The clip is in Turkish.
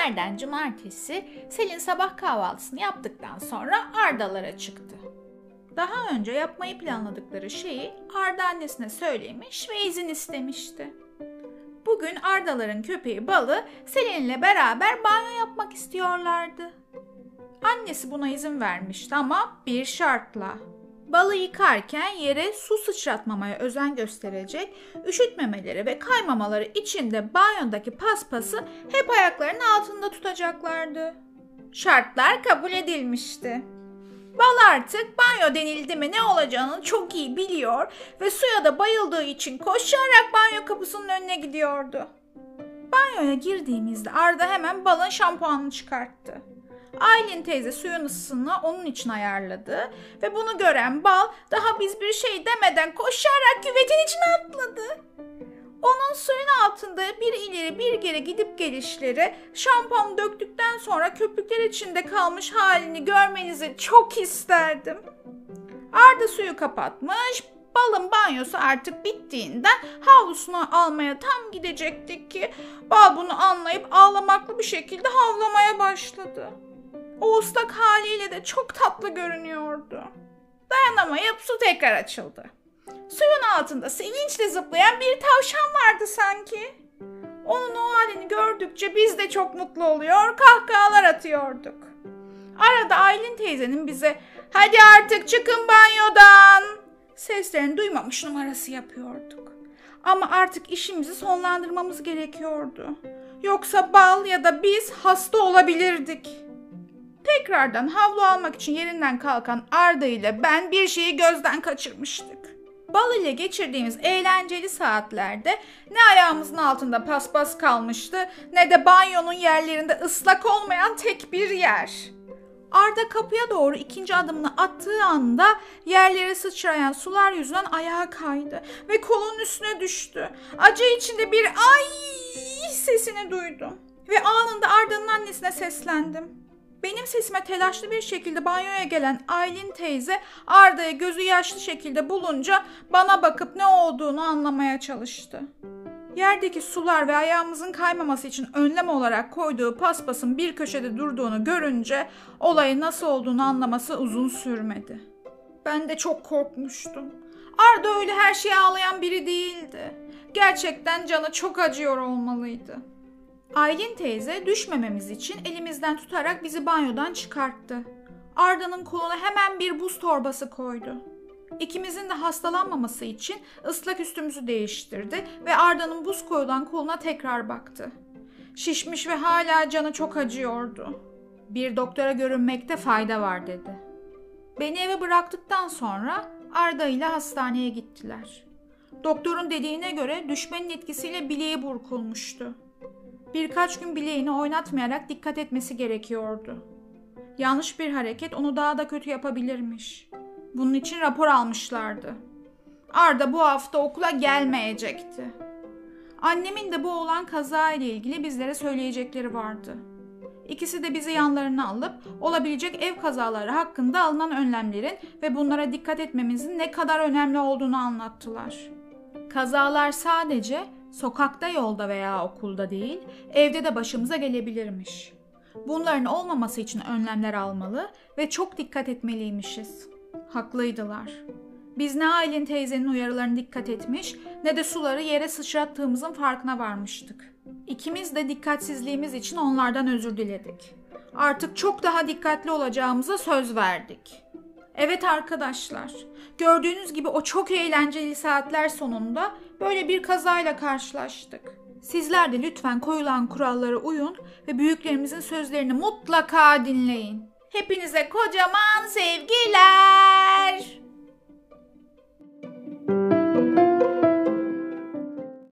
Günlerden cumartesi Selin sabah kahvaltısını yaptıktan sonra Ardalara çıktı. Daha önce yapmayı planladıkları şeyi Arda annesine söylemiş ve izin istemişti. Bugün Ardaların köpeği Balı Selin'le beraber banyo yapmak istiyorlardı. Annesi buna izin vermişti ama bir şartla. Balı yıkarken yere su sıçratmamaya özen gösterecek, üşütmemeleri ve kaymamaları için de banyodaki paspası hep ayaklarının altında tutacaklardı. Şartlar kabul edilmişti. Bal artık banyo denildi mi ne olacağını çok iyi biliyor ve suya da bayıldığı için koşarak banyo kapısının önüne gidiyordu. Banyoya girdiğimizde Arda hemen balın şampuanını çıkarttı. Aylin teyze suyun ısısını onun için ayarladı ve bunu gören bal daha biz bir şey demeden koşarak küvetin içine atladı. Onun suyun altında bir ileri bir geri gidip gelişleri şampuan döktükten sonra köpükler içinde kalmış halini görmenizi çok isterdim. Arda suyu kapatmış, balın banyosu artık bittiğinden havlusunu almaya tam gidecektik ki bal bunu anlayıp ağlamaklı bir şekilde havlamaya başladı. O ıslak haliyle de çok tatlı görünüyordu. Dayanamayıp su tekrar açıldı. Suyun altında sevinçle zıplayan bir tavşan vardı sanki. Onun o halini gördükçe biz de çok mutlu oluyor, kahkahalar atıyorduk. Arada Aylin teyzenin bize hadi artık çıkın banyodan seslerini duymamış numarası yapıyorduk. Ama artık işimizi sonlandırmamız gerekiyordu. Yoksa Bal ya da biz hasta olabilirdik. Tekrardan havlu almak için yerinden kalkan Arda ile ben bir şeyi gözden kaçırmıştık. Bal ile geçirdiğimiz eğlenceli saatlerde ne ayağımızın altında paspas kalmıştı ne de banyonun yerlerinde ıslak olmayan tek bir yer. Arda kapıya doğru ikinci adımını attığı anda yerlere sıçrayan sular yüzünden ayağa kaydı ve kolunun üstüne düştü. Acı içinde bir ay sesini duydum ve anında Arda'nın annesine seslendim. Benim sesime telaşlı bir şekilde banyoya gelen Aylin teyze Arda'ya gözü yaşlı şekilde bulunca bana bakıp ne olduğunu anlamaya çalıştı. Yerdeki sular ve ayağımızın kaymaması için önlem olarak koyduğu paspasın bir köşede durduğunu görünce olayın nasıl olduğunu anlaması uzun sürmedi. Ben de çok korkmuştum. Arda öyle her şeye ağlayan biri değildi. Gerçekten canı çok acıyor olmalıydı. Aylin teyze düşmememiz için elimizden tutarak bizi banyodan çıkarttı. Arda'nın koluna hemen bir buz torbası koydu. İkimizin de hastalanmaması için ıslak üstümüzü değiştirdi ve Arda'nın buz koyulan koluna tekrar baktı. Şişmiş ve hala canı çok acıyordu. Bir doktora görünmekte fayda var dedi. Beni eve bıraktıktan sonra Arda ile hastaneye gittiler. Doktorun dediğine göre düşmenin etkisiyle bileği burkulmuştu. Birkaç gün bileğini oynatmayarak dikkat etmesi gerekiyordu. Yanlış bir hareket onu daha da kötü yapabilirmiş. Bunun için rapor almışlardı. Arda bu hafta okula gelmeyecekti. Annemin de bu olan kaza ile ilgili bizlere söyleyecekleri vardı. İkisi de bizi yanlarına alıp olabilecek ev kazaları hakkında alınan önlemlerin ve bunlara dikkat etmemizin ne kadar önemli olduğunu anlattılar. Kazalar sadece Sokakta, yolda veya okulda değil, evde de başımıza gelebilirmiş. Bunların olmaması için önlemler almalı ve çok dikkat etmeliymişiz. Haklıydılar. Biz ne Aylin teyzenin uyarılarına dikkat etmiş ne de suları yere sıçrattığımızın farkına varmıştık. İkimiz de dikkatsizliğimiz için onlardan özür diledik. Artık çok daha dikkatli olacağımıza söz verdik. Evet arkadaşlar, gördüğünüz gibi o çok eğlenceli saatler sonunda böyle bir kazayla karşılaştık. Sizler de lütfen koyulan kurallara uyun ve büyüklerimizin sözlerini mutlaka dinleyin. Hepinize kocaman sevgiler.